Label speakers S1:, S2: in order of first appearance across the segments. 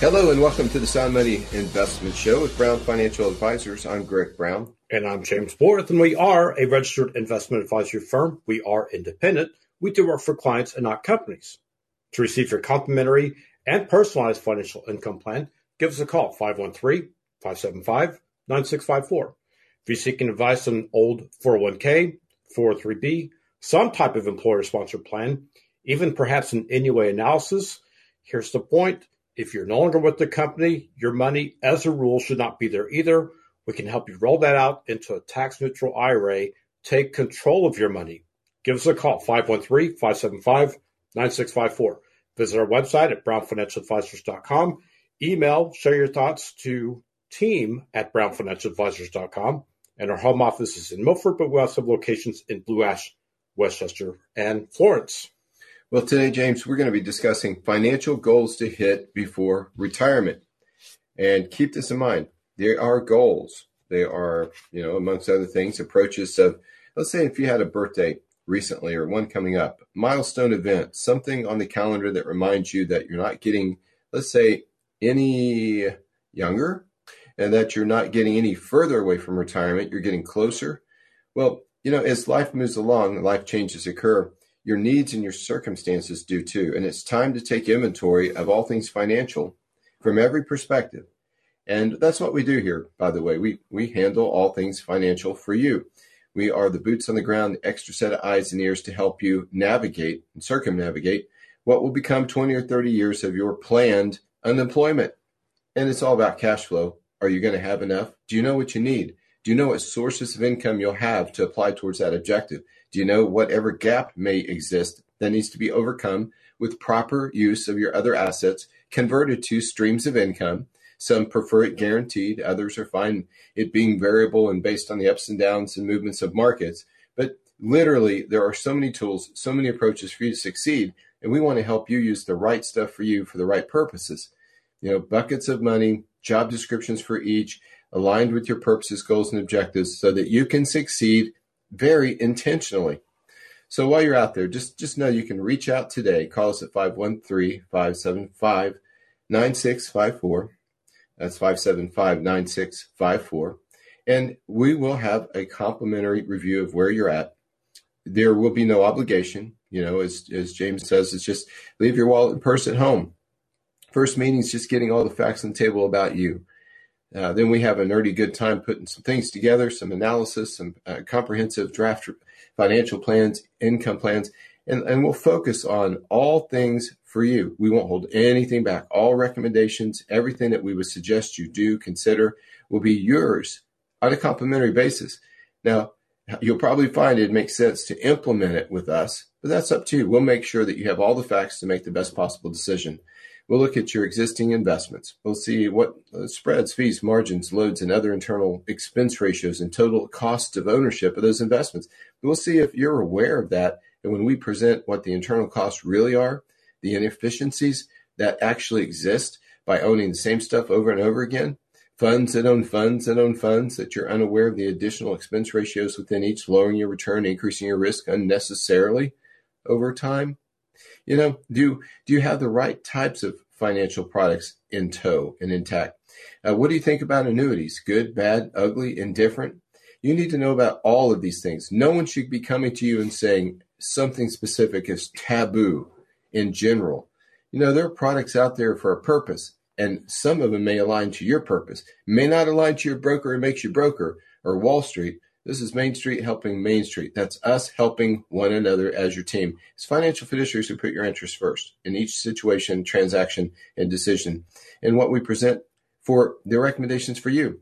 S1: Hello and welcome to the Sound Money Investment Show with Brown Financial Advisors. I'm Greg Brown.
S2: And I'm James Borth, and we are a registered investment advisory firm. We are independent. We do work for clients and not companies. To receive your complimentary and personalized financial income plan, give us a call 513 575 9654. If you're seeking advice on old 401k, 403b, some type of employer sponsored plan, even perhaps an NUA analysis, here's the point if you're no longer with the company, your money, as a rule, should not be there either. We can help you roll that out into a tax neutral IRA. Take control of your money. Give us a call, 513 575 9654. Visit our website at brownfinancialadvisors.com. Email, share your thoughts to team at brownfinancialadvisors.com. And our home office is in Milford, but we also have locations in Blue Ash, West Chester, and Florence.
S1: Well, today, James, we're going to be discussing financial goals to hit before retirement. And keep this in mind. They are goals. They are, you know, amongst other things, approaches of, let's say if you had a birthday recently or one coming up, milestone event, something on the calendar that reminds you that you're not getting, let's say, any younger and that you're not getting any further away from retirement, you're getting closer. Well, you know, as life moves along, life changes occur your needs and your circumstances do too. And it's time to take inventory of all things financial from every perspective. And that's what we do here, by the way. We, we handle all things financial for you. We are the boots on the ground, the extra set of eyes and ears to help you navigate and circumnavigate what will become 20 or 30 years of your planned unemployment. And it's all about cash flow. Are you going to have enough? Do you know what you need? Do you know what sources of income you'll have to apply towards that objective? Do you know whatever gap may exist that needs to be overcome with proper use of your other assets converted to streams of income? Some prefer it guaranteed, others are fine it being variable and based on the ups and downs and movements of markets. But literally, there are so many tools, so many approaches for you to succeed, and we want to help you use the right stuff for you for the right purposes. You know, buckets of money, job descriptions for each, aligned with your purposes, goals, and objectives so that you can succeed very intentionally. So while you're out there, just, just know you can reach out today. Call us at 513 575 9654. That's 575 9654. And we will have a complimentary review of where you're at. There will be no obligation. You know, as, as James says, it's just leave your wallet and purse at home. First meeting is just getting all the facts on the table about you. Uh, then we have a nerdy good time putting some things together, some analysis, some uh, comprehensive draft financial plans, income plans, and, and we'll focus on all things for you. We won't hold anything back. All recommendations, everything that we would suggest you do, consider, will be yours on a complimentary basis. Now, you'll probably find it makes sense to implement it with us, but that's up to you. We'll make sure that you have all the facts to make the best possible decision. We'll look at your existing investments. We'll see what uh, spreads, fees, margins, loads, and other internal expense ratios and total cost of ownership of those investments. We'll see if you're aware of that. And when we present what the internal costs really are, the inefficiencies that actually exist by owning the same stuff over and over again, funds that own funds that own funds, that you're unaware of the additional expense ratios within each, lowering your return, increasing your risk unnecessarily over time you know, do do you have the right types of financial products in tow and intact? Uh, what do you think about annuities? Good, bad, ugly, indifferent? You need to know about all of these things. No one should be coming to you and saying something specific is taboo in general. You know, there are products out there for a purpose, and some of them may align to your purpose, may not align to your broker and makes you broker or Wall Street, this is Main Street helping Main Street. That's us helping one another as your team. It's financial fiduciaries who put your interests first in each situation, transaction, and decision. And what we present for the recommendations for you.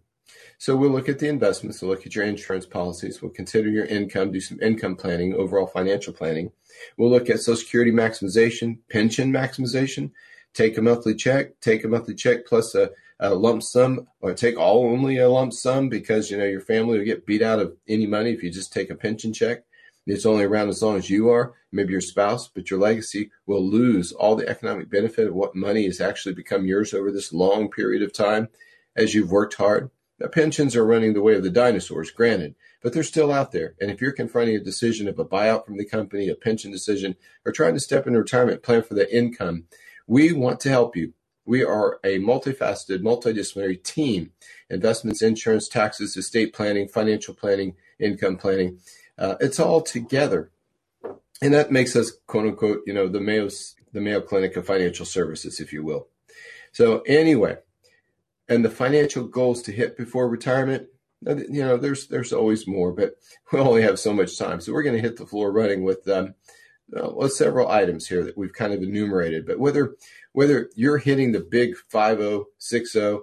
S1: So we'll look at the investments, we'll look at your insurance policies, we'll consider your income, do some income planning, overall financial planning. We'll look at Social Security maximization, pension maximization, take a monthly check, take a monthly check plus a, a lump sum or take all only a lump sum because you know your family will get beat out of any money if you just take a pension check. It's only around as long as you are, maybe your spouse, but your legacy will lose all the economic benefit of what money has actually become yours over this long period of time as you've worked hard. Now, pensions are running the way of the dinosaurs, granted, but they're still out there. And if you're confronting a decision of a buyout from the company, a pension decision, or trying to step into retirement, plan for the income, we want to help you. We are a multifaceted, multidisciplinary team investments, insurance, taxes, estate planning, financial planning, income planning. Uh, it's all together. And that makes us, quote unquote, you know, the Mayo, the Mayo Clinic of Financial Services, if you will. So, anyway, and the financial goals to hit before retirement, uh, you know, there's there's always more, but we only have so much time. So, we're going to hit the floor running with um, uh, well, several items here that we've kind of enumerated. But whether whether you're hitting the big 5060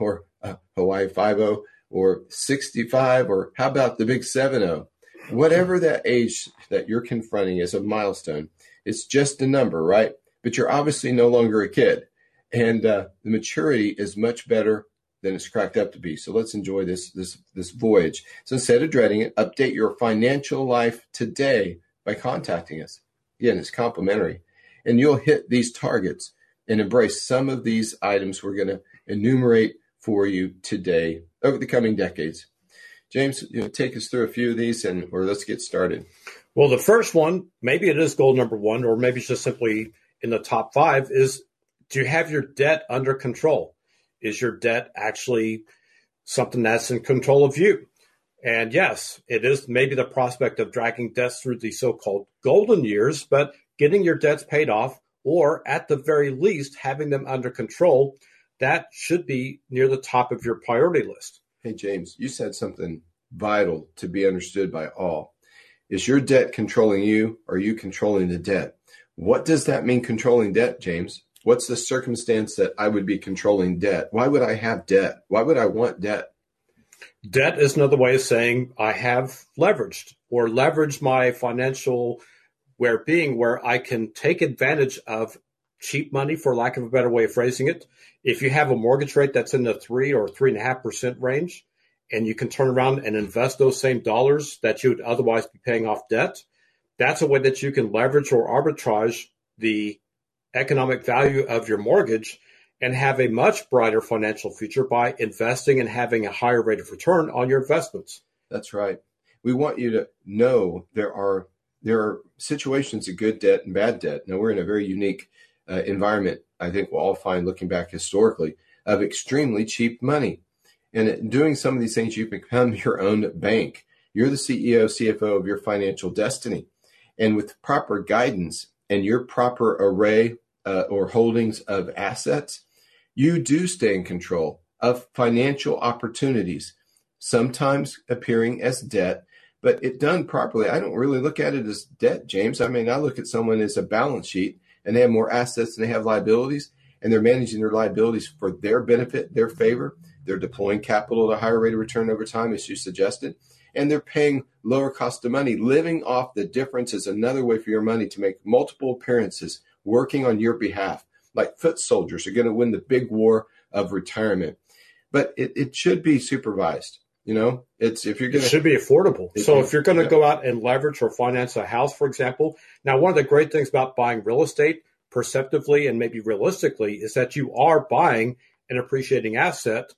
S1: or uh, Hawaii 50, or 65, or how about the big 70, whatever that age that you're confronting is a milestone. It's just a number, right? But you're obviously no longer a kid. And uh, the maturity is much better than it's cracked up to be. So let's enjoy this this this voyage. So instead of dreading it, update your financial life today by contacting us. Again, it's complimentary. And you'll hit these targets and embrace some of these items we're going to enumerate for you today over the coming decades. James, you know, take us through a few of these and or let's get started.
S2: Well, the first one, maybe it is goal number one, or maybe it's just simply in the top five, is do you have your debt under control? Is your debt actually something that's in control of you? And yes, it is maybe the prospect of dragging debts through the so called golden years, but getting your debts paid off, or at the very least, having them under control, that should be near the top of your priority list.
S1: Hey, James, you said something vital to be understood by all. Is your debt controlling you? Or are you controlling the debt? What does that mean, controlling debt, James? What's the circumstance that I would be controlling debt? Why would I have debt? Why would I want debt?
S2: Debt is another way of saying I have leveraged or leveraged my financial well being where I can take advantage of cheap money, for lack of a better way of phrasing it. If you have a mortgage rate that's in the three or three and a half percent range, and you can turn around and invest those same dollars that you would otherwise be paying off debt, that's a way that you can leverage or arbitrage the economic value of your mortgage and have a much brighter financial future by investing and having a higher rate of return on your investments.
S1: That's right. We want you to know there are there are situations of good debt and bad debt. Now we're in a very unique uh, environment. I think we'll all find looking back historically of extremely cheap money. And doing some of these things, you become your own bank. You're the CEO, CFO of your financial destiny. And with proper guidance and your proper array uh, or holdings of assets, you do stay in control of financial opportunities, sometimes appearing as debt, but it done properly. I don't really look at it as debt, James. I mean, I look at someone as a balance sheet and they have more assets than they have liabilities, and they're managing their liabilities for their benefit, their favor. They're deploying capital at a higher rate of return over time, as you suggested, and they're paying lower cost of money. Living off the difference is another way for your money to make multiple appearances working on your behalf. Like foot soldiers are going to win the big war of retirement. But it, it should be supervised. You know, it's if you're going to.
S2: It should be affordable. so if you're going to yeah. go out and leverage or finance a house, for example, now one of the great things about buying real estate perceptively and maybe realistically is that you are buying an appreciating asset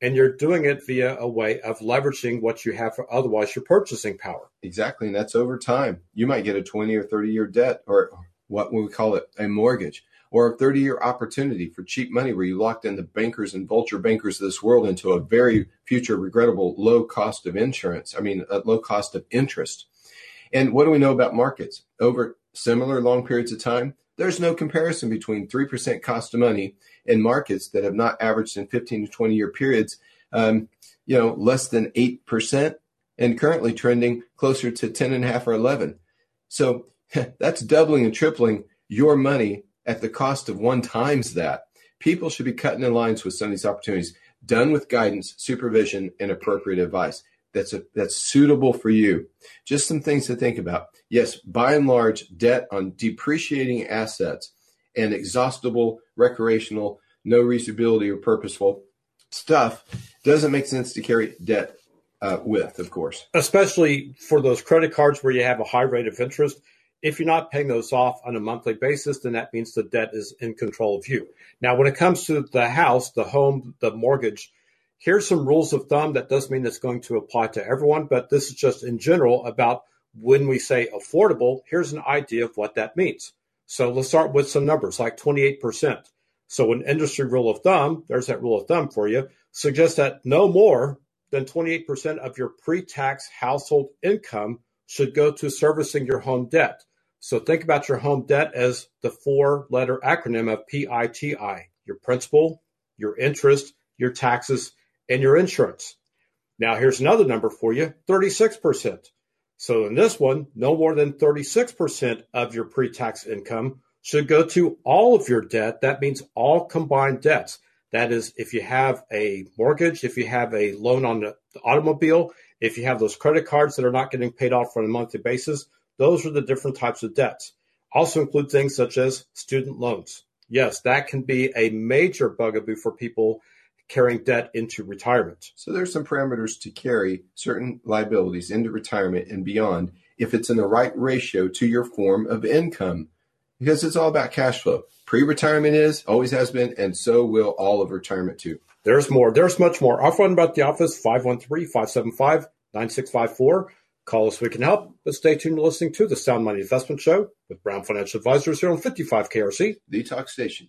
S2: and you're doing it via a way of leveraging what you have for otherwise your purchasing power.
S1: Exactly. And that's over time. You might get a 20 or 30 year debt or what we call it a mortgage or a 30 year opportunity for cheap money where you locked in the bankers and vulture bankers of this world into a very future regrettable low cost of insurance. I mean, a low cost of interest. And what do we know about markets? Over similar long periods of time, there's no comparison between 3% cost of money in markets that have not averaged in 15 to 20 year periods, um, you know, less than 8% and currently trending closer to 10 and a half or 11. So that's doubling and tripling your money at the cost of one times that. People should be cutting in lines with some of these opportunities, done with guidance, supervision, and appropriate advice. That's a, that's suitable for you. Just some things to think about. Yes, by and large, debt on depreciating assets and exhaustible, recreational, no reusability or purposeful stuff doesn't make sense to carry debt uh, with, of course.
S2: Especially for those credit cards where you have a high rate of interest. If you're not paying those off on a monthly basis, then that means the debt is in control of you. Now, when it comes to the house, the home, the mortgage, here's some rules of thumb. That does mean it's going to apply to everyone, but this is just in general about when we say affordable. Here's an idea of what that means. So let's start with some numbers like 28%. So an industry rule of thumb, there's that rule of thumb for you, suggests that no more than 28% of your pre-tax household income should go to servicing your home debt. So think about your home debt as the four letter acronym of PITI, your principal, your interest, your taxes, and your insurance. Now here's another number for you, 36%. So in this one, no more than 36% of your pre-tax income should go to all of your debt. That means all combined debts. That is, if you have a mortgage, if you have a loan on the automobile, if you have those credit cards that are not getting paid off on a monthly basis, those are the different types of debts. Also include things such as student loans. Yes, that can be a major bugaboo for people carrying debt into retirement.
S1: So there's some parameters to carry certain liabilities into retirement and beyond if it's in the right ratio to your form of income because it's all about cash flow. Pre-retirement is, always has been, and so will all of retirement too.
S2: There's more. There's much more. Our phone about the office, 513-575-9654. Call us. We can help. But stay tuned to listening to the Sound Money Investment Show with Brown Financial Advisors here on 55 KRC.
S1: The Talk Station.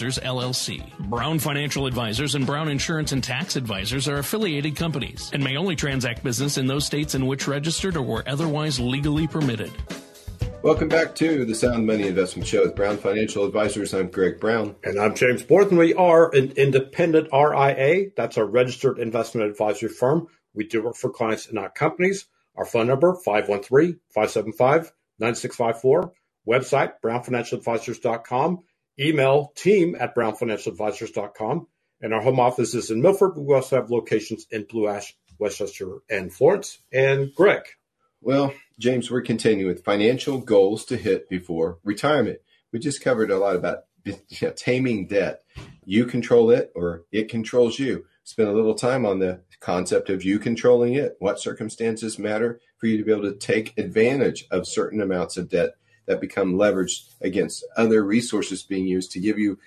S3: Advisors, LLC. Brown Financial Advisors and Brown Insurance and Tax Advisors are affiliated companies and may only transact business in those states in which registered or were otherwise legally permitted.
S1: Welcome back to the Sound Money Investment Show with Brown Financial Advisors. I'm Greg Brown.
S2: And I'm James Borth, and we are an independent RIA. That's a registered investment advisory firm. We do work for clients and not companies. Our phone number, 513-575-9654. Website, brownfinancialadvisors.com. Email team at brownfinancialadvisors.com. And our home office is in Milford. We also have locations in Blue Ash, West Chester, and Florence. And Greg.
S1: Well, James, we're continuing with financial goals to hit before retirement. We just covered a lot about taming debt. You control it or it controls you. Spend a little time on the concept of you controlling it. What circumstances matter for you to be able to take advantage of certain amounts of debt that become leveraged against other resources being used to give you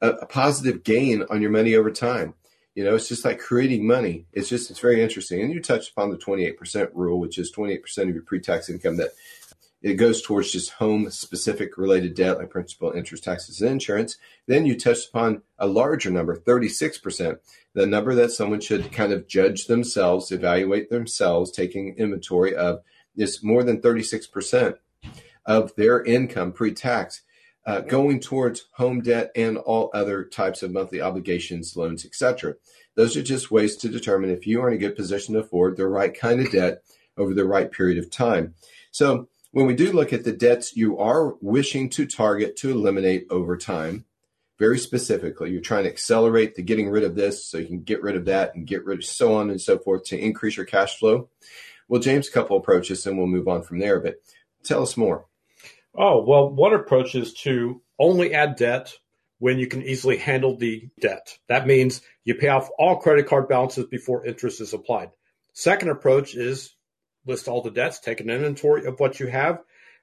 S1: a, a positive gain on your money over time. You know, it's just like creating money. It's just, it's very interesting. And you touched upon the 28% rule, which is 28% of your pre-tax income that it goes towards just home specific related debt like principal, interest, taxes, and insurance. Then you touched upon a larger number, 36%, the number that someone should kind of judge themselves, evaluate themselves, taking inventory of is more than 36% of their income pre-tax uh, going towards home debt and all other types of monthly obligations, loans, etc. Those are just ways to determine if you are in a good position to afford the right kind of debt over the right period of time. So when we do look at the debts you are wishing to target to eliminate over time, very specifically, you're trying to accelerate the getting rid of this so you can get rid of that and get rid of so on and so forth to increase your cash flow. Well, James, a couple approaches and we'll move on from there. But tell us more.
S2: Oh, well, one approach is to only add debt when you can easily handle the debt. That means you pay off all credit card balances before interest is applied. Second approach is list all the debts, take an inventory of what you have,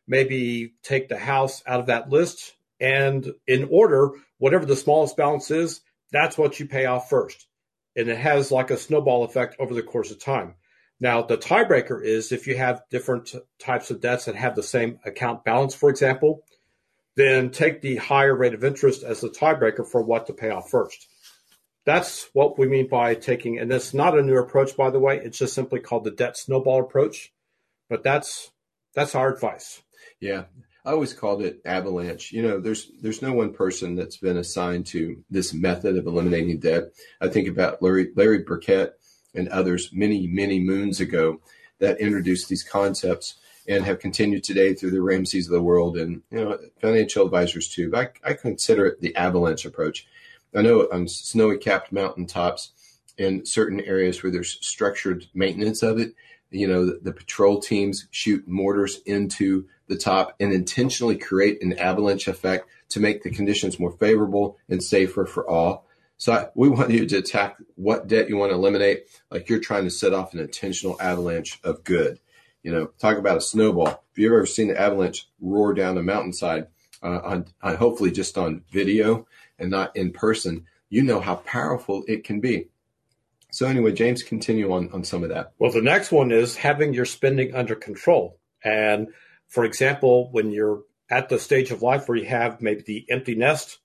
S2: maybe take the house out of that list, and in order, whatever the smallest balance is, that's what you pay off first. And it has like a snowball effect over the course of time. Now, the tiebreaker is if you have different types of debts that have the same account balance, for example, then take the higher rate of interest as the tiebreaker for what to pay off first. That's what we mean by taking, and it's not a new approach, by the way. It's just simply called the debt snowball approach. But that's that's our advice.
S1: Yeah, I always called it avalanche. You know, there's there's no one person that's been assigned to this method of eliminating debt. I think about Larry Larry Burkett and others many many moons ago that introduced these concepts and have continued today through the Ramseys of the world and you know financial advisors too. But I, I consider it the avalanche approach. I know on snowy capped mountaintops in certain areas where there's structured maintenance of it, you know, the, the, patrol teams shoot mortars into the top and intentionally create an avalanche effect to make the conditions more favorable and safer for all. So we want you to attack what debt you want to eliminate, like you're trying to set off an intentional avalanche of good. You know, talk about a snowball. If you've ever seen an avalanche roar down a mountainside, uh, on, on hopefully just on video and not in person, you know how powerful it can be. So anyway, James, continue on on some of that.
S2: Well, the next one is having your spending under control. And for example, when you're at the stage of life where you have maybe the empty nest,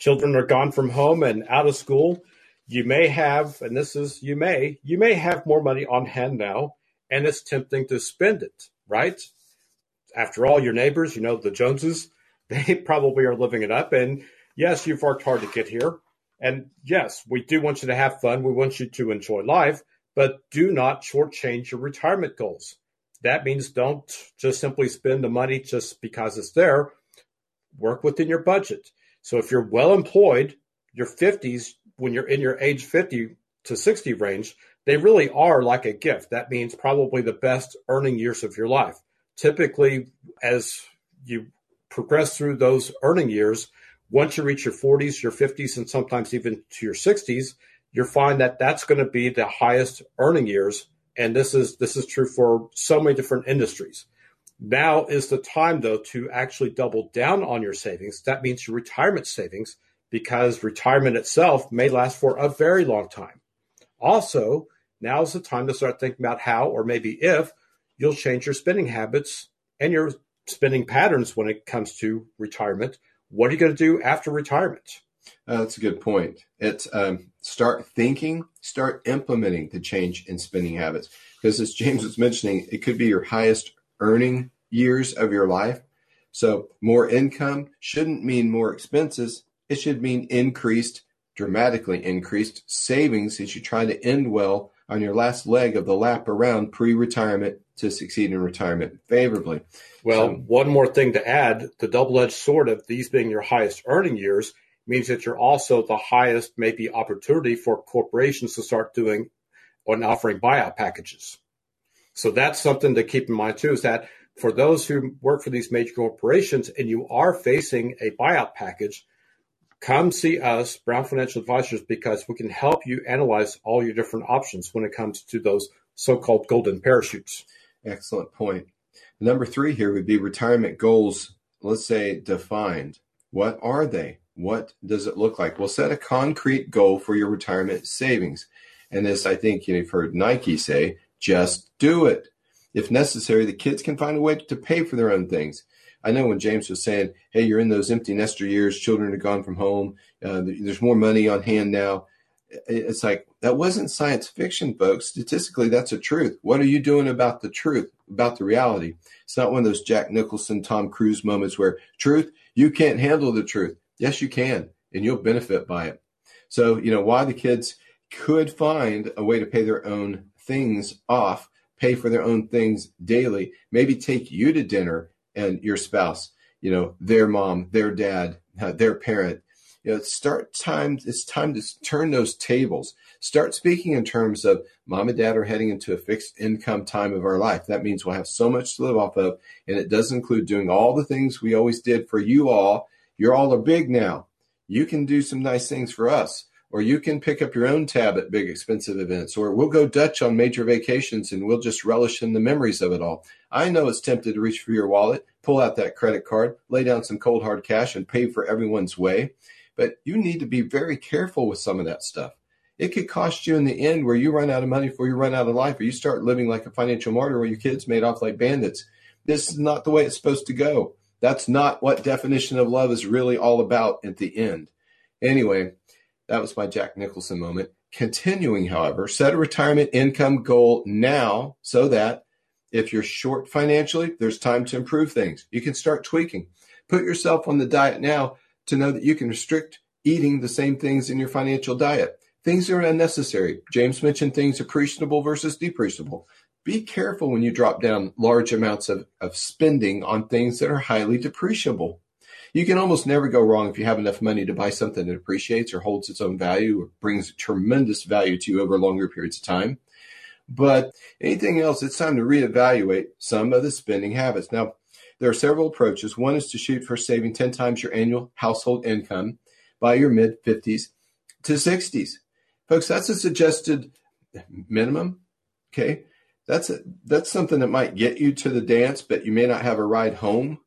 S2: children are gone from home and out of school, you may have, and this is you may, you may have more money on hand now, and it's tempting to spend it, right? After all, your neighbors, you know, the Joneses, they probably are living it up. And yes, you've worked hard to get here. And yes, we do want you to have fun. We want you to enjoy life, but do not shortchange your retirement goals. That means don't just simply spend the money just because it's there. Work within your budget. So if you're well employed, your 50s, when you're in your age 50 to 60 range, they really are like a gift. That means probably the best earning years of your life. Typically, as you progress through those earning years, once you reach your 40s, your 50s, and sometimes even to your 60s, you'll find that that's going to be the highest earning years. And this is this is true for so many different industries. Now is the time though to actually double down on your savings. That means your retirement savings because retirement itself may last for a very long time. Also, now is the time to start thinking about how or maybe if you'll change your spending habits and your spending patterns when it comes to retirement what are you going to do after retirement?
S1: Uh, that's a good point. It's um, start thinking, start implementing the change in spending habits. Because as James was mentioning, it could be your highest earning years of your life. So more income shouldn't mean more expenses. It should mean increased, dramatically increased savings as you try to end well on your last leg of the lap around pre-retirement to succeed in retirement favorably.
S2: Well, so, one more thing to add the double edged sword of these being your highest earning years means that you're also the highest, maybe, opportunity for corporations to start doing and offering buyout packages. So that's something to keep in mind too is that for those who work for these major corporations and you are facing a buyout package, come see us, Brown Financial Advisors, because we can help you analyze all your different options when it comes to those so called golden parachutes.
S1: Excellent point. Number three here would be retirement goals, let's say defined. What are they? What does it look like? Well, set a concrete goal for your retirement savings. And this, I think you have heard Nike say, just do it. If necessary, the kids can find a way to pay for their own things. I know when James was saying, "Hey, you're in those empty nester years. Children are gone from home. Uh, there's more money on hand now." It's like that wasn't science fiction, folks. Statistically, that's a truth. What are you doing about the truth, about the reality? It's not one of those Jack Nicholson, Tom Cruise moments where truth, you can't handle the truth. Yes, you can, and you'll benefit by it. So, you know, why the kids could find a way to pay their own things off, pay for their own things daily, maybe take you to dinner and your spouse, you know, their mom, their dad, uh, their parent. You know, start time. It's time to turn those tables. Start speaking in terms of mom and dad are heading into a fixed income time of our life. That means we'll have so much to live off of, and it does include doing all the things we always did for you all. You're all are big now. You can do some nice things for us or you can pick up your own tab at big expensive events, or we'll go Dutch on major vacations and we'll just relish in the memories of it all. I know it's tempted to reach for your wallet, pull out that credit card, lay down some cold hard cash, and pay for everyone's way. But you need to be very careful with some of that stuff. It could cost you in the end where you run out of money before you run out of life, or you start living like a financial martyr where your kids made off like bandits. This is not the way it's supposed to go. That's not what definition of love is really all about at the end. Anyway, that was my Jack Nicholson moment. Continuing, however, set a retirement income goal now so that if you're short financially, there's time to improve things. You can start tweaking. Put yourself on the diet now to know that you can restrict eating the same things in your financial diet. Things are unnecessary. James mentioned things appreciable versus depreciable. Be careful when you drop down large amounts of, of spending on things that are highly depreciable. You can almost never go wrong if you have enough money to buy something that appreciates or holds its own value or brings tremendous value to you over longer periods of time. But anything else, it's time to reevaluate some of the spending habits. Now, there are several approaches. One is to shoot for saving 10 times your annual household income by your mid 50s to 60s. Folks, that's a suggested minimum. Okay. That's a, that's something that might get you to the dance, but you may not have a ride home.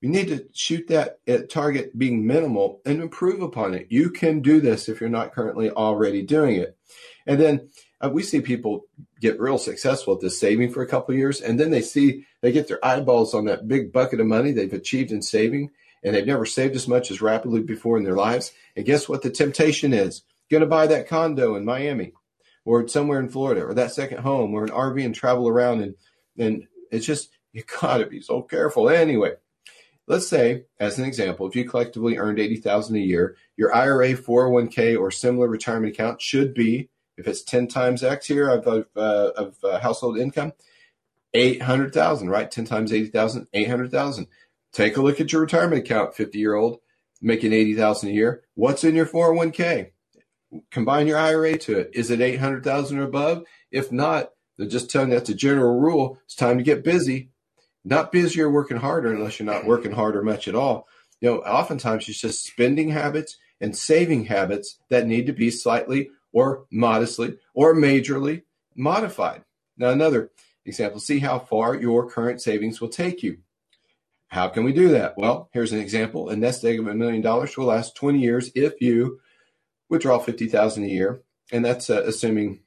S1: You need to shoot that at target being minimal and improve upon it. You can do this if you're not currently already doing it. And then uh, we see people get real successful at this saving for a couple years, and then they see they get their eyeballs on that big bucket of money they've achieved in saving, and they've never saved as much as rapidly before in their lives. And guess what? The temptation is going to buy that condo in Miami or somewhere in Florida or that second home or an RV and travel around. And, and it's just, you got to be so careful. Anyway, let's say, as an example, if you collectively earned 80000 a year, your IRA, 401k, or similar retirement account should be if it's 10 times X here of, of, uh, of uh, household income, 800,000, right? 10 times 80,000, 800,000. Take a look at your retirement account, 50 year old, making 80,000 a year. What's in your 401k? Combine your IRA to it. Is it 800,000 or above? If not, they're just telling you that's a general rule. It's time to get busy. Not busier working harder unless you're not working harder much at all. You know, oftentimes it's just spending habits and saving habits that need to be slightly or modestly or majorly modified. Now, another example see how far your current savings will take you. How can we do that? Well, here's an example. A nest egg of a million dollars will last 20 years if you withdraw 50,000 a year, and that's uh, assuming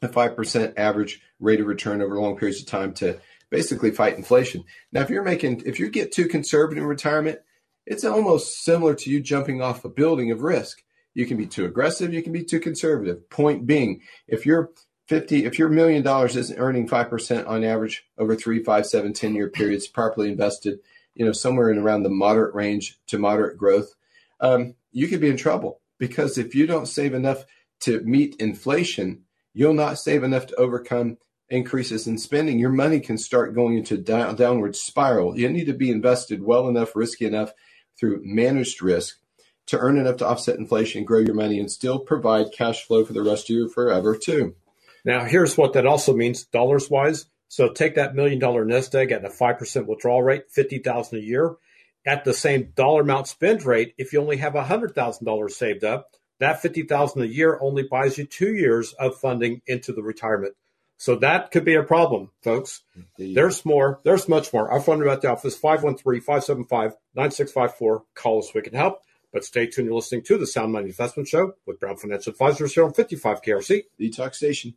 S1: a 5% average rate of return over long periods of time to basically fight inflation. Now, if you're making if you get too conservative in retirement, it's almost similar to you jumping off a building of risk. You can be too aggressive, you can be too conservative. Point being, if you're 50, if your million dollars isn't earning 5% on average over three, five, seven, 10 year periods, properly invested, you know, somewhere in around the moderate range to moderate growth, um, you could be in trouble because if you don't save enough to meet inflation, you'll not save enough to overcome increases in spending. Your money can start going into a down, downward spiral. You need to be invested well enough, risky enough through managed risk to earn enough to offset inflation, grow your money, and still provide cash flow for the rest of you forever, too.
S2: Now, here's what that also means dollars wise. So take that million dollar nest egg at a 5% withdrawal rate, 50000 a year. At the same dollar amount spend rate, if you only have $100,000 saved up, that 50000 a year only buys you two years of funding into the retirement. So that could be a problem, folks. Indeed. There's more. There's much more. Our phone number at the office, 513-575-9654. Call us. We can help. But stay tuned. You're listening to the Sound Money Investment Show with Brown Financial Advisors here on 55 KRC.
S1: The Talk Station.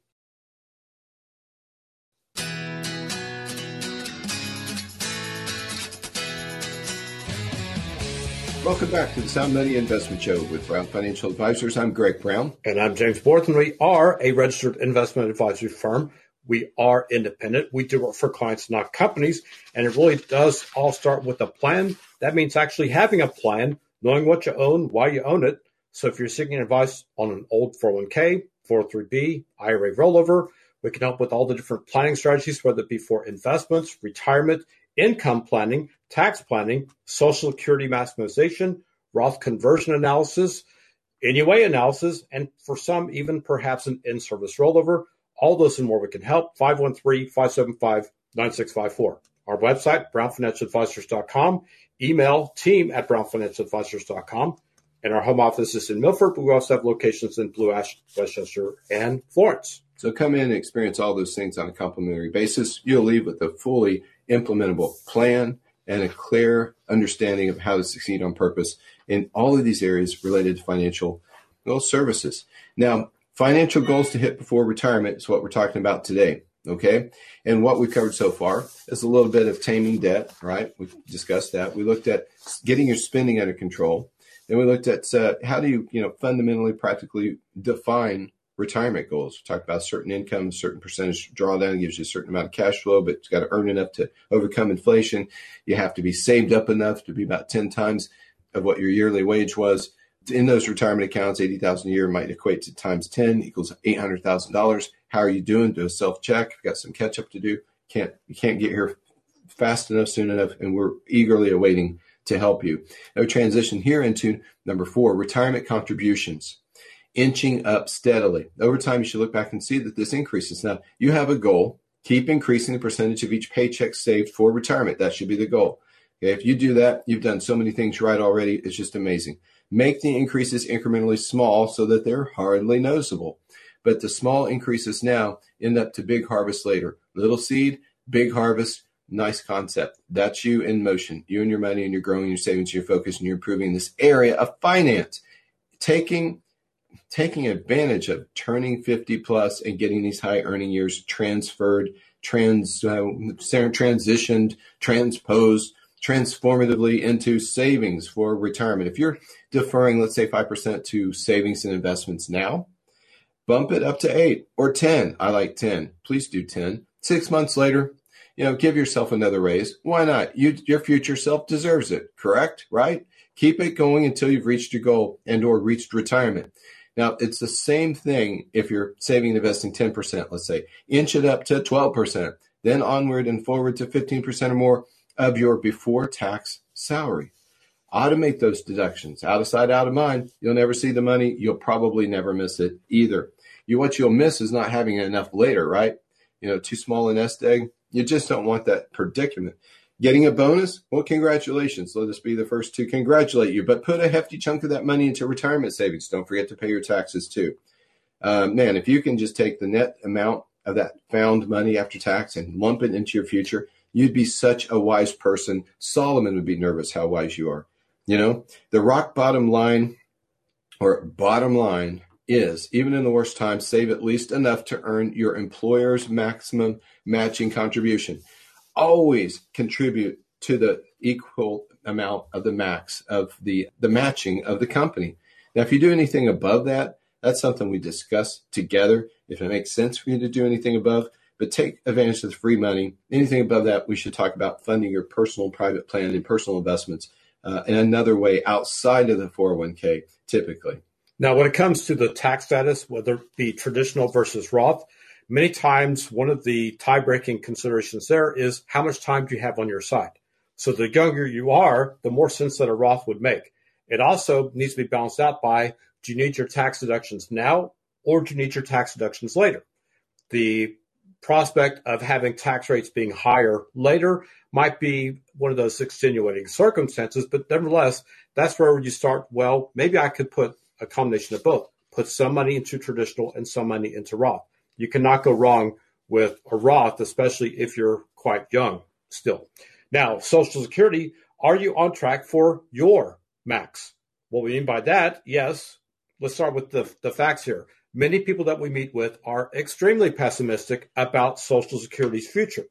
S1: Welcome back to the Sound Money Investment Show with Brown Financial Advisors. I'm Greg Brown.
S2: And I'm James Borton. We are a registered investment advisory firm. We are independent. We do work for clients, not companies. And it really does all start with a plan. That means actually having a plan knowing what you own, why you own it. So if you're seeking advice on an old 401k, 403b, IRA rollover, we can help with all the different planning strategies, whether it be for investments, retirement, income planning, tax planning, social security maximization, Roth conversion analysis, NUA analysis, and for some, even perhaps an in service rollover. All those and more we can help. 513 575 9654. Our website, brownfinancialadvisors.com email team at brownfinancialadvisors.com. And our home office is in Milford, but we also have locations in Blue Ash, West Chester, and Florence.
S1: So come in and experience all those things on a complimentary basis. You'll leave with a fully implementable plan and a clear understanding of how to succeed on purpose in all of these areas related to financial services. Now, financial goals to hit before retirement is what we're talking about today. Okay. And what we've covered so far is a little bit of taming debt, right? We've discussed that. We looked at getting your spending under control. Then we looked at uh, how do you, you know, fundamentally, practically define retirement goals. We talk about certain income, certain percentage drawdown gives you a certain amount of cash flow, but it's got to earn enough to overcome inflation. You have to be saved up enough to be about 10 times of what your yearly wage was. In those retirement accounts, 80,000 a year might equate to times 10 equals $800,000. How are you doing? Do a self check. Got some catch up to do. Can't, you can't get here fast enough, soon enough, and we're eagerly awaiting to help you. Now transition here into number four, retirement contributions inching up steadily. Over time, you should look back and see that this increases. Now, you have a goal. Keep increasing the percentage of each paycheck saved for retirement. That should be the goal. Okay, if you do that, you've done so many things right already. It's just amazing. Make the increases incrementally small so that they're hardly noticeable. But the small increases now end up to big harvest later. Little seed, big harvest, nice concept. That's you in motion. You and your money, and you're growing your savings, your focus, and you're improving this area of finance. Taking taking advantage of turning 50 plus and getting these high earning years transferred, trans, uh, transitioned, transposed, transformatively into savings for retirement. If you're deferring, let's say 5% to savings and investments now, bump it up to eight or 10. I like 10. Please do 10. Six months later, you know, give yourself another raise. Why not? You, your future self deserves it. Correct? Right? Keep it going until you've reached your goal and or reached retirement. Now, it's the same thing if you're saving and investing 10%, let's say, inch it up to 12%, then onward and forward to 15% or more of your before tax salary. Automate those deductions. Out of sight, out of mind. You'll never see the money. You'll probably never miss it either. You, what you'll miss is not having enough later, right? You know, too small a nest egg. You just don't want that predicament. Getting a bonus? Well, congratulations. Let us be the first to congratulate you. But put a hefty chunk of that money into retirement savings. Don't forget to pay your taxes too. Um, man, if you can just take the net amount of that found money after tax and lump it into your future, you'd be such a wise person. Solomon would be nervous how wise you are. You know, the rock bottom line or bottom line is even in the worst times, save at least enough to earn your employer's maximum matching contribution always contribute to the equal amount of the max of the the matching of the company. Now, if you do anything above that, that's something we discuss together. If it makes sense for you to do anything above, but take advantage of the free money. Anything above that, we should talk about funding your personal private plan and personal investments uh, in another way outside of the 401k typically.
S2: Now, when it comes to the tax status, whether it be traditional versus Roth, Many times, one of the tie breaking considerations there is how much time do you have on your side? So the younger you are, the more sense that a Roth would make. It also needs to be balanced out by do you need your tax deductions now or do you need your tax deductions later? The prospect of having tax rates being higher later might be one of those extenuating circumstances, but nevertheless, that's where you start. Well, maybe I could put a combination of both, put some money into traditional and some money into Roth you cannot go wrong with a Roth, especially if you're quite young still. Now, Social Security, are you on track for your max? What we mean by that, yes. Let's start with the, the facts here. Many people that we meet with are extremely pessimistic about Social Security's future.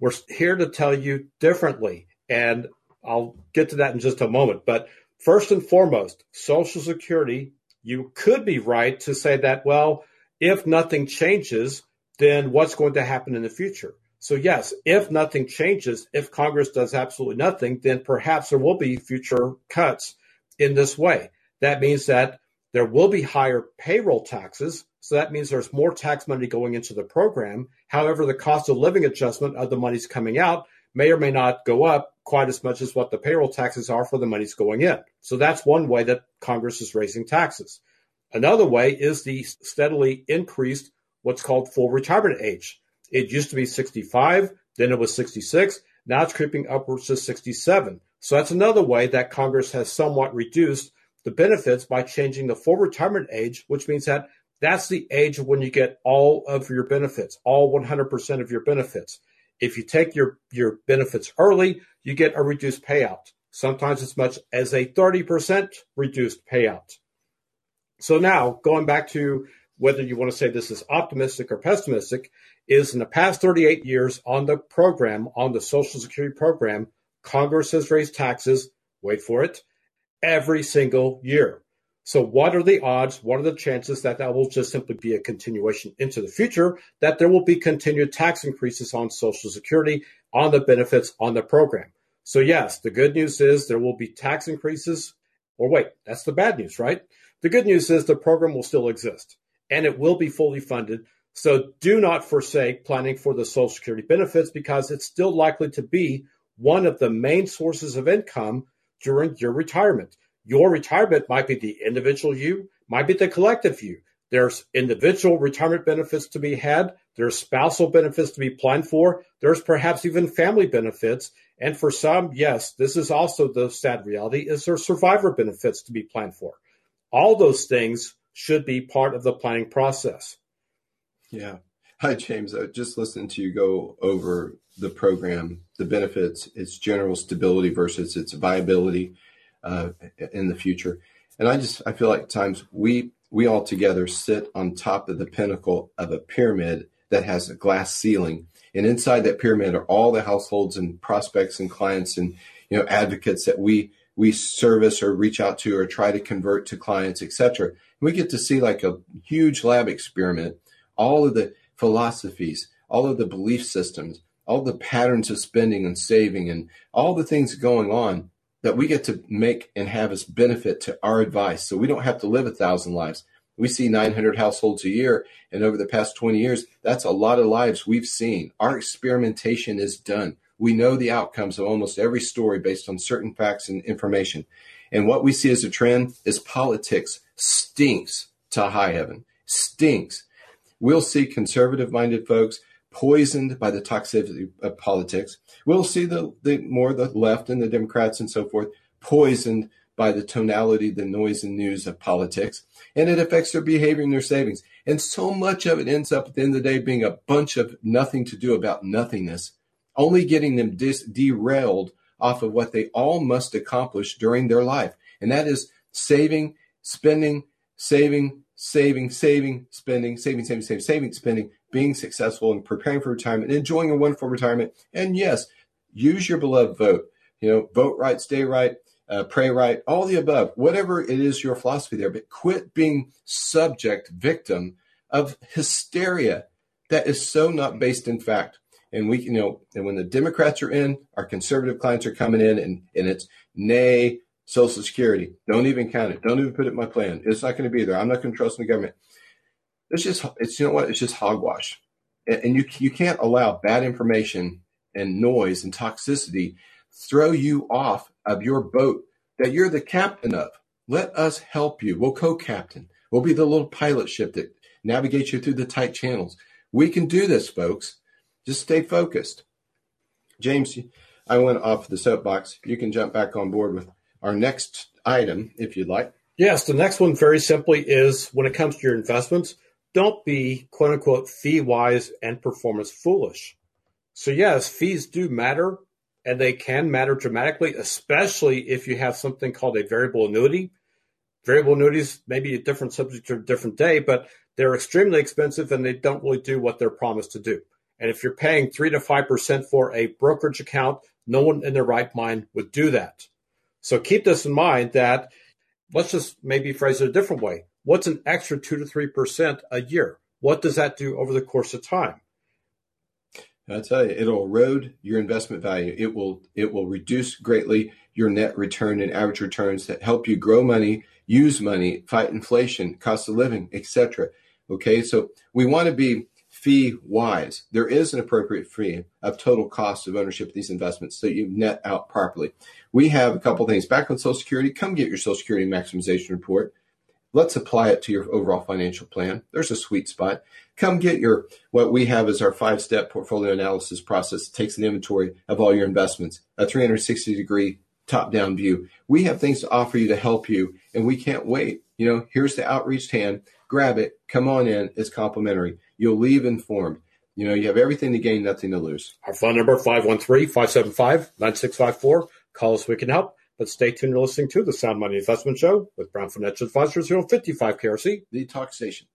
S2: We're here to tell you differently, and I'll get to that in just a moment. But first and foremost, Social Security, you could be right to say that, well, if nothing changes, then what's going to happen in the future? So, yes, if nothing changes, if Congress does absolutely nothing, then perhaps there will be future cuts in this way. That means that there will be higher payroll taxes. So that means there's more tax money going into the program. However, the cost of living adjustment of the monies coming out may or may not go up quite as much as what the payroll taxes are for the monies going in. So that's one way that Congress is raising taxes. Another way is the steadily increased what's called full retirement age. It used to be 65, then it was 66, now it's creeping upwards to 67. So that's another way that Congress has somewhat reduced the benefits by changing the full retirement age, which means that that's the age when you get all of your benefits, all 100% of your benefits. If you take your, your benefits early, you get a reduced payout, sometimes as much as a 30% reduced payout. So now going back to whether you want to say this is optimistic or pessimistic, is in the past 38 years on the program, on the Social Security program, Congress has raised taxes, wait for it, every single year. So, what are the odds? What are the chances that that will just simply be a continuation into the future? That there will be continued tax increases on Social Security, on the benefits, on the program. So, yes, the good news is there will be tax increases. Or wait, that's the bad news, right? The good news is the program will still exist and it will be fully funded. So, do not forsake planning for the Social Security benefits because it's still likely to be one of the main sources of income during your retirement. Your retirement might be the individual you, might be the collective you. There's individual retirement benefits to be had. There's spousal benefits to be planned for. There's perhaps even family benefits. And for some, yes, this is also the sad reality is there survivor benefits to be planned for. All those things should be part of the planning process.
S1: Yeah. Hi, James. I just listened to you go over the program, the benefits, its general stability versus its viability uh, in the future. And I just I feel like times we we all together sit on top of the pinnacle of a pyramid that has a glass ceiling, and inside that pyramid are all the households and prospects and clients and you know advocates that we we service or reach out to or try to convert to clients, etc. We get to see like a huge lab experiment, all of the philosophies, all of the belief systems, all the patterns of spending and saving, and all the things going on that we get to make and have as benefit to our advice. So we don't have to live a thousand lives. We see 900 households a year, and over the past 20 years, that's a lot of lives we've seen. Our experimentation is done. We know the outcomes of almost every story based on certain facts and information. And what we see as a trend is politics stinks to high heaven, stinks. We'll see conservative minded folks poisoned by the toxicity of politics. We'll see the, the more the left and the Democrats and so forth poisoned by the tonality, the noise and news of politics, and it affects their behavior and their savings. And so much of it ends up at the end of the day being a bunch of nothing to do about nothingness, only getting them dis- derailed off of what they all must accomplish during their life. And that is saving, spending, saving, saving, saving, spending, saving, saving, saving, saving, spending, being successful and preparing for retirement, enjoying a wonderful retirement. And yes, use your beloved vote. You know, vote right, stay right, uh, pray right, all the above, whatever it is your philosophy there, but quit being subject, victim of hysteria that is so not based in fact. And we, you know, and when the Democrats are in, our conservative clients are coming in, and, and it's nay, Social Security. Don't even count it. Don't even put it in my plan. It's not going to be there. I'm not going to trust in the government. It's just, it's you know what? It's just hogwash, and, and you you can't allow bad information and noise and toxicity throw you off of your boat that you're the captain of. Let us help you. We'll co-captain. We'll be the little pilot ship that navigates you through the tight channels. We can do this, folks. Just stay focused. James, I went off the soapbox. You can jump back on board with our next item if you'd like.
S2: Yes, the next one very simply is when it comes to your investments, don't be quote unquote fee wise and performance foolish. So, yes, fees do matter and they can matter dramatically, especially if you have something called a variable annuity. Variable annuities may be a different subject or a different day, but they're extremely expensive and they don't really do what they're promised to do. And if you're paying three to five percent for a brokerage account, no one in their right mind would do that. So keep this in mind that let's just maybe phrase it a different way. What's an extra two to three percent a year? What does that do over the course of time?
S1: I tell you, it'll erode your investment value. It will it will reduce greatly your net return and average returns that help you grow money, use money, fight inflation, cost of living, etc. Okay, so we want to be fee wise. There is an appropriate fee of total cost of ownership of these investments so you net out properly. We have a couple things back on Social Security. Come get your Social Security maximization report. Let's apply it to your overall financial plan. There's a sweet spot. Come get your, what we have is our five step portfolio analysis process. It takes an inventory of all your investments, a 360 degree top down view. We have things to offer you to help you, and we can't wait. You know, here's the outreached hand. Grab it. Come on in. It's complimentary. You'll leave informed. You know, you have everything to gain, nothing to lose.
S2: Our phone number, 513-575-9654. Call us, we can help. But stay tuned. You're listening to the Sound Money Investment Show with Brown Financial Advisors here on 55 KRC.
S1: The Talk Station.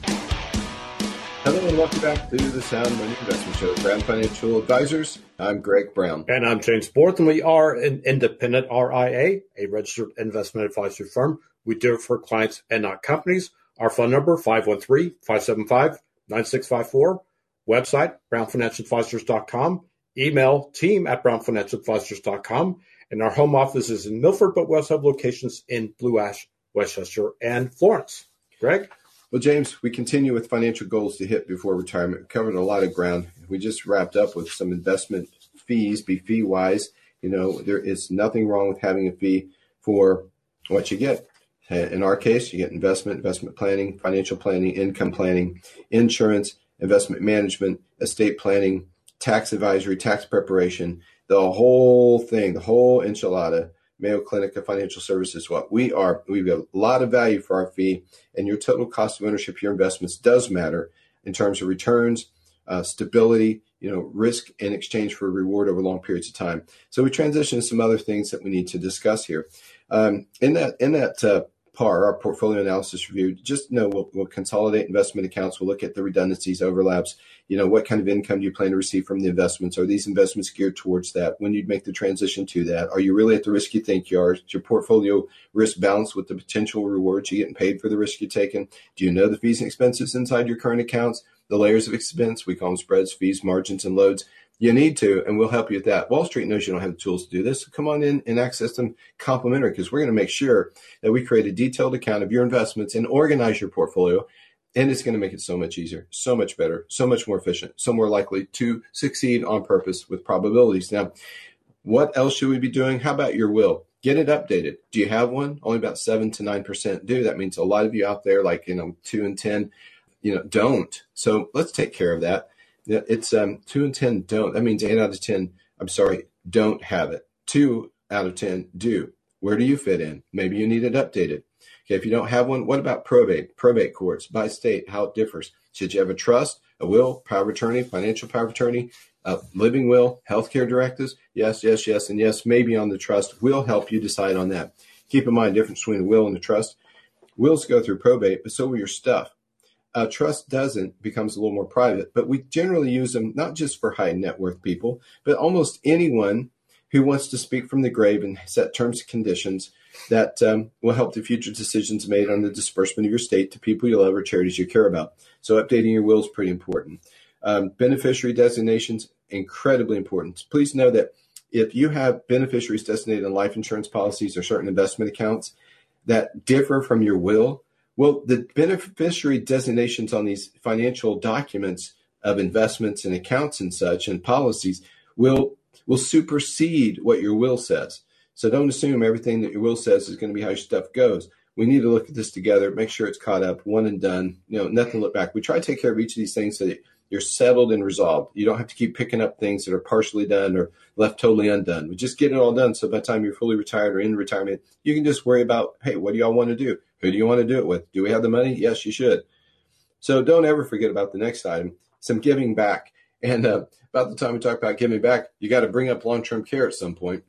S1: Hello and welcome back to the Sound Money Investment Show. with Brown Financial Advisors. I'm Greg Brown.
S2: And I'm James Borth, and we are an independent RIA, a registered investment advisory firm. We do it for clients and not companies. Our phone number, 513-575-9654. Website, brownfinancialadvisors.com. Email, team at brownfinancialadvisors.com. And our home office is in Milford, but we also have locations in Blue Ash, West Chester, and Florence. Greg?
S1: Well, James, we continue with financial goals to hit before retirement. We covered a lot of ground. We just wrapped up with some investment fees, be fee wise. You know, there is nothing wrong with having a fee for what you get. In our case, you get investment, investment planning, financial planning, income planning, insurance, investment management, estate planning, tax advisory, tax preparation, the whole thing, the whole enchilada Mayo Clinic of Financial Services. What we are, we have got a lot of value for our fee, and your total cost of ownership your investments does matter in terms of returns, uh, stability, you know, risk in exchange for reward over long periods of time. So we transition to some other things that we need to discuss here. Um, in that in that uh, PAR, our portfolio analysis review, just know we'll, we'll, consolidate investment accounts. We'll look at the redundancies, overlaps. You know, what kind of income do you plan to receive from the investments? Are these investments geared towards that? When you make the transition to that, are you really at the risk you think you are? Is your portfolio risk balanced with the potential rewards you getting paid for the risk you're taking? Do you know the fees and expenses inside your current accounts? The layers of expense, we call them spreads, fees, margins, and loads. You need to, and we'll help you with that. Wall Street knows you don't have the tools to do this. So come on in and access them complimentary because we're going to make sure that we create a detailed account of your investments and organize your portfolio. And it's going to make it so much easier, so much better, so much more efficient, so more likely to succeed on purpose with probabilities. Now, what else should we be doing? How about your will? Get it updated. Do you have one? Only about seven to nine percent do. That means a lot of you out there, like you know, two and ten, you know, don't. So let's take care of that. Yeah, it's um, two and 10 don't. That means eight out of 10, I'm sorry, don't have it. Two out of 10 do. Where do you fit in? Maybe you need it updated. Okay, if you don't have one, what about probate? Probate courts by state, how it differs. Should you have a trust, a will, power of attorney, financial power of attorney, a living will, healthcare directives? Yes, yes, yes, and yes, maybe on the trust will help you decide on that. Keep in mind difference between a will and a trust. Wills go through probate, but so will your stuff. Uh, trust doesn't becomes a little more private, but we generally use them not just for high net worth people, but almost anyone who wants to speak from the grave and set terms and conditions that um, will help the future decisions made on the disbursement of your state to people you love or charities you care about. So updating your will is pretty important. Um, beneficiary designations incredibly important. Please know that if you have beneficiaries designated in life insurance policies or certain investment accounts that differ from your will, well, the beneficiary designations on these financial documents of investments and accounts and such and policies will will supersede what your will says. So don't assume everything that your will says is going to be how your stuff goes. We need to look at this together, make sure it's caught up, one and done. You know, nothing look back. We try to take care of each of these things so that you're settled and resolved. You don't have to keep picking up things that are partially done or left totally undone. We just get it all done. So by the time you're fully retired or in retirement, you can just worry about, hey, what do y'all want to do? Who do you want to do it with? Do we have the money? Yes, you should. So don't ever forget about the next item, some giving back. And uh, about the time we talk about giving back, you got to bring up long-term care at some point.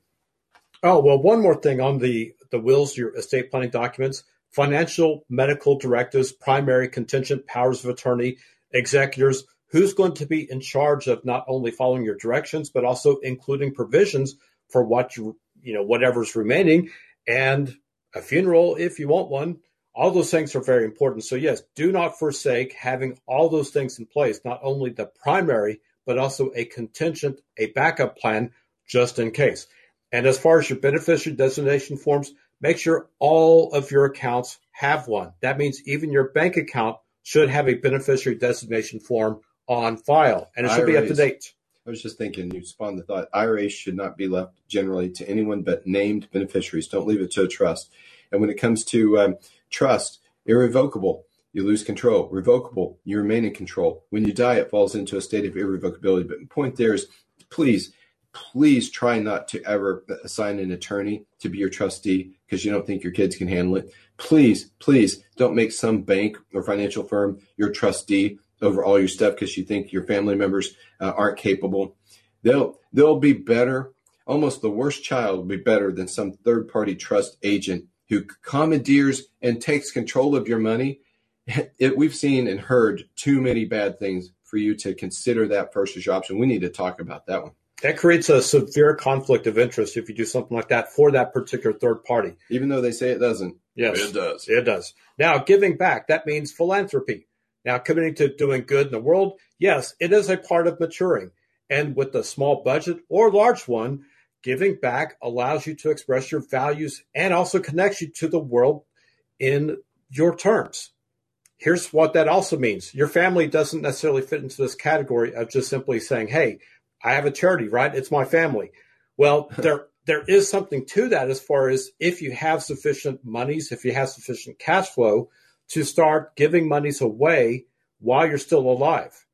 S2: Oh well, one more thing on the the wills, your estate planning documents, financial medical directives, primary contingent powers of attorney, executors. Who's going to be in charge of not only following your directions, but also including provisions for what you you know whatever's remaining, and a funeral if you want one. All those things are very important. So, yes, do not forsake having all those things in place, not only the primary, but also a contingent, a backup plan just in case. And as far as your beneficiary designation forms, make sure all of your accounts have one. That means even your bank account should have a beneficiary designation form on file and it should IRAs. be up to date.
S1: I was just thinking, you spawned the thought IRAs should not be left generally to anyone but named beneficiaries. Don't leave it to a trust. And when it comes to um, trust, irrevocable, you lose control. Revocable, you remain in control. When you die, it falls into a state of irrevocability. But the point there is, please, please try not to ever assign an attorney to be your trustee because you don't think your kids can handle it. Please, please don't make some bank or financial firm your trustee over all your stuff because you think your family members uh, aren't capable. They'll they'll be better. Almost the worst child will be better than some third party trust agent who commandeers and takes control of your money it, we've seen and heard too many bad things for you to consider that first as your option. We need to talk about that one.
S2: That creates a severe conflict of interest if you do something like that for that particular third party.
S1: Even though they say it doesn't.
S2: Yes,
S1: it does.
S2: It does. Now, giving back, that means philanthropy. Now, committing to doing good in the world, yes, it is a part of maturing. And with a small budget or large one, giving back allows you to express your values and also connects you to the world in your terms. Here's what that also means your family doesn't necessarily fit into this category of just simply saying, hey, I have a charity, right? It's my family. Well, there there is something to that as far as if you have sufficient monies, if you have sufficient cash flow to start giving monies away while you're still alive.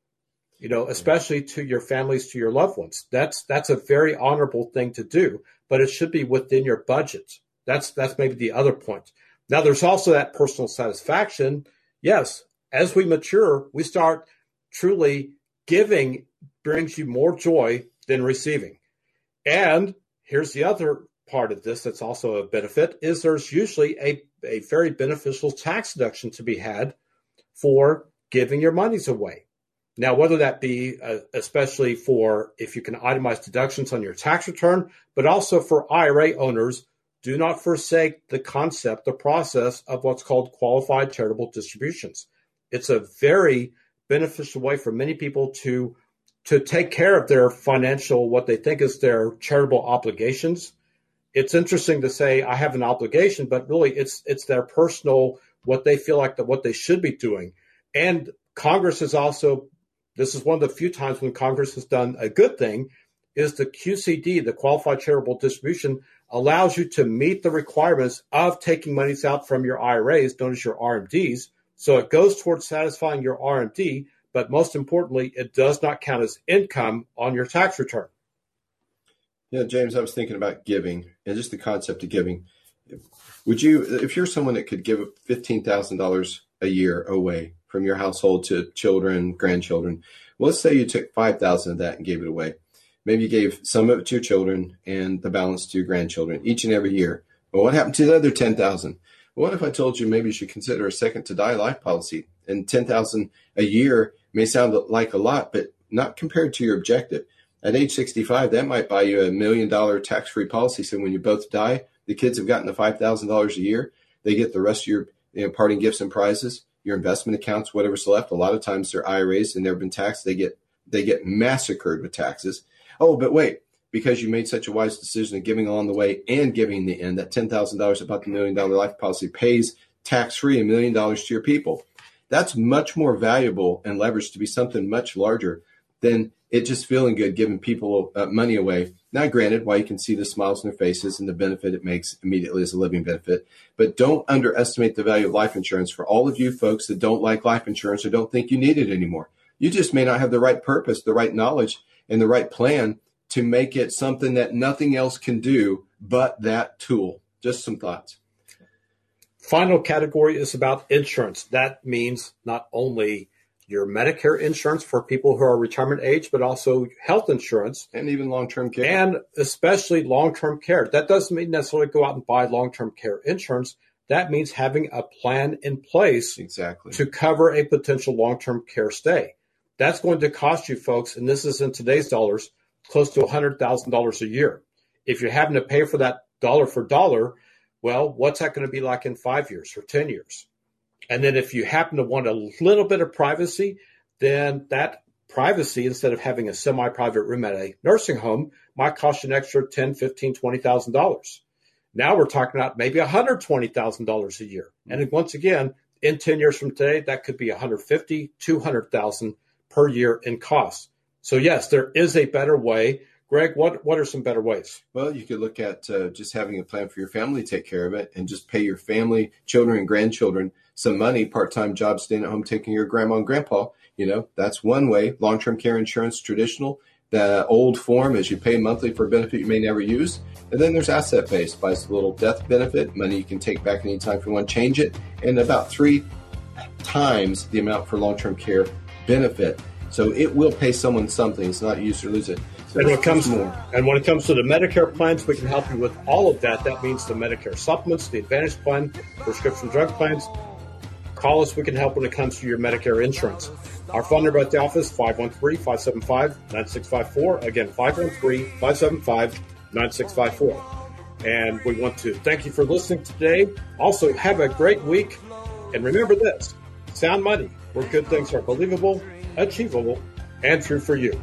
S2: You know, especially to your families, to your loved ones. That's that's a very honorable thing to do, but it should be within your budget. That's that's maybe the other point. Now there's also that personal satisfaction. Yes, as we mature, we start truly giving brings you more joy than receiving. And here's the other part of this that's also a benefit is there's usually a, a very beneficial tax deduction to be had for giving your monies away. Now, whether that be uh, especially for if you can itemize deductions on your tax return, but also for IRA owners, do not forsake the concept, the process of what's called qualified charitable distributions. It's a very beneficial way for many people to to take care of their financial, what they think is their charitable obligations. It's interesting to say I have an obligation, but really it's it's their personal what they feel like that what they should be doing. And Congress has also this is one of the few times when Congress has done a good thing is the QCD, the qualified charitable distribution, allows you to meet the requirements of taking monies out from your IRAs, known as your RMDs. So it goes towards satisfying your RMD, but most importantly, it does not count as income on your tax return.
S1: Yeah, James, I was thinking about giving and just the concept of giving. Would you, if you're someone that could give $15,000 a year away from your household to children, grandchildren, well, let's say you took 5,000 of that and gave it away. Maybe you gave some of it to your children and the balance to your grandchildren each and every year. Well, what happened to the other 10,000? What if I told you maybe you should consider a second to die life policy and 10,000 a year may sound like a lot, but not compared to your objective. At age 65, that might buy you a million dollar tax free policy. So when you both die, the kids have gotten the $5,000 a year. They get the rest of your you know, parting gifts and prizes, your investment accounts, whatever's left. A lot of times they're IRAs and they've been taxed. They get, they get massacred with taxes. Oh, but wait, because you made such a wise decision of giving along the way and giving the end, that $10,000 about the million dollar life policy pays tax free a million dollars to your people that's much more valuable and leveraged to be something much larger than it just feeling good giving people uh, money away. Now, granted, why you can see the smiles on their faces and the benefit it makes immediately as a living benefit, but don't underestimate the value of life insurance for all of you folks that don't like life insurance or don't think you need it anymore. You just may not have the right purpose, the right knowledge, and the right plan to make it something that nothing else can do but that tool. Just some thoughts.
S2: Final category is about insurance. That means not only your Medicare insurance for people who are retirement age, but also health insurance.
S1: And even long term care.
S2: And especially long term care. That doesn't mean necessarily go out and buy long term care insurance. That means having a plan in place
S1: exactly.
S2: to cover a potential long term care stay. That's going to cost you folks, and this is in today's dollars, close to $100,000 a year. If you're having to pay for that dollar for dollar, well, what's that going to be like in five years or 10 years? And then if you happen to want a little bit of privacy, then that privacy, instead of having a semi-private room at a nursing home, might cost you an extra ten, fifteen, twenty thousand dollars. Now we're talking about maybe $120,000 a year. And once again, in 10 years from today, that could be 150, 200,000 per year in costs. So yes, there is a better way Greg, what what are some better ways?
S1: Well, you could look at uh, just having a plan for your family to take care of it, and just pay your family, children, and grandchildren some money, part time job, staying at home, taking your grandma and grandpa. You know, that's one way. Long term care insurance, traditional. The old form is you pay monthly for a benefit you may never use. And then there's asset based, buys a little death benefit, money you can take back anytime if you want to change it, and about three times the amount for long term care benefit. So it will pay someone something. It's not use or lose it.
S2: And when it comes more. and when it comes to the Medicare plans, we can help you with all of that. That means the Medicare supplements, the Advantage plan, prescription drug plans, Call us. We can help when it comes to your Medicare insurance. Our phone number at the office, 513-575-9654. Again, 513-575-9654. And we want to thank you for listening today. Also, have a great week. And remember this, sound money, where good things are believable, achievable, and true for you.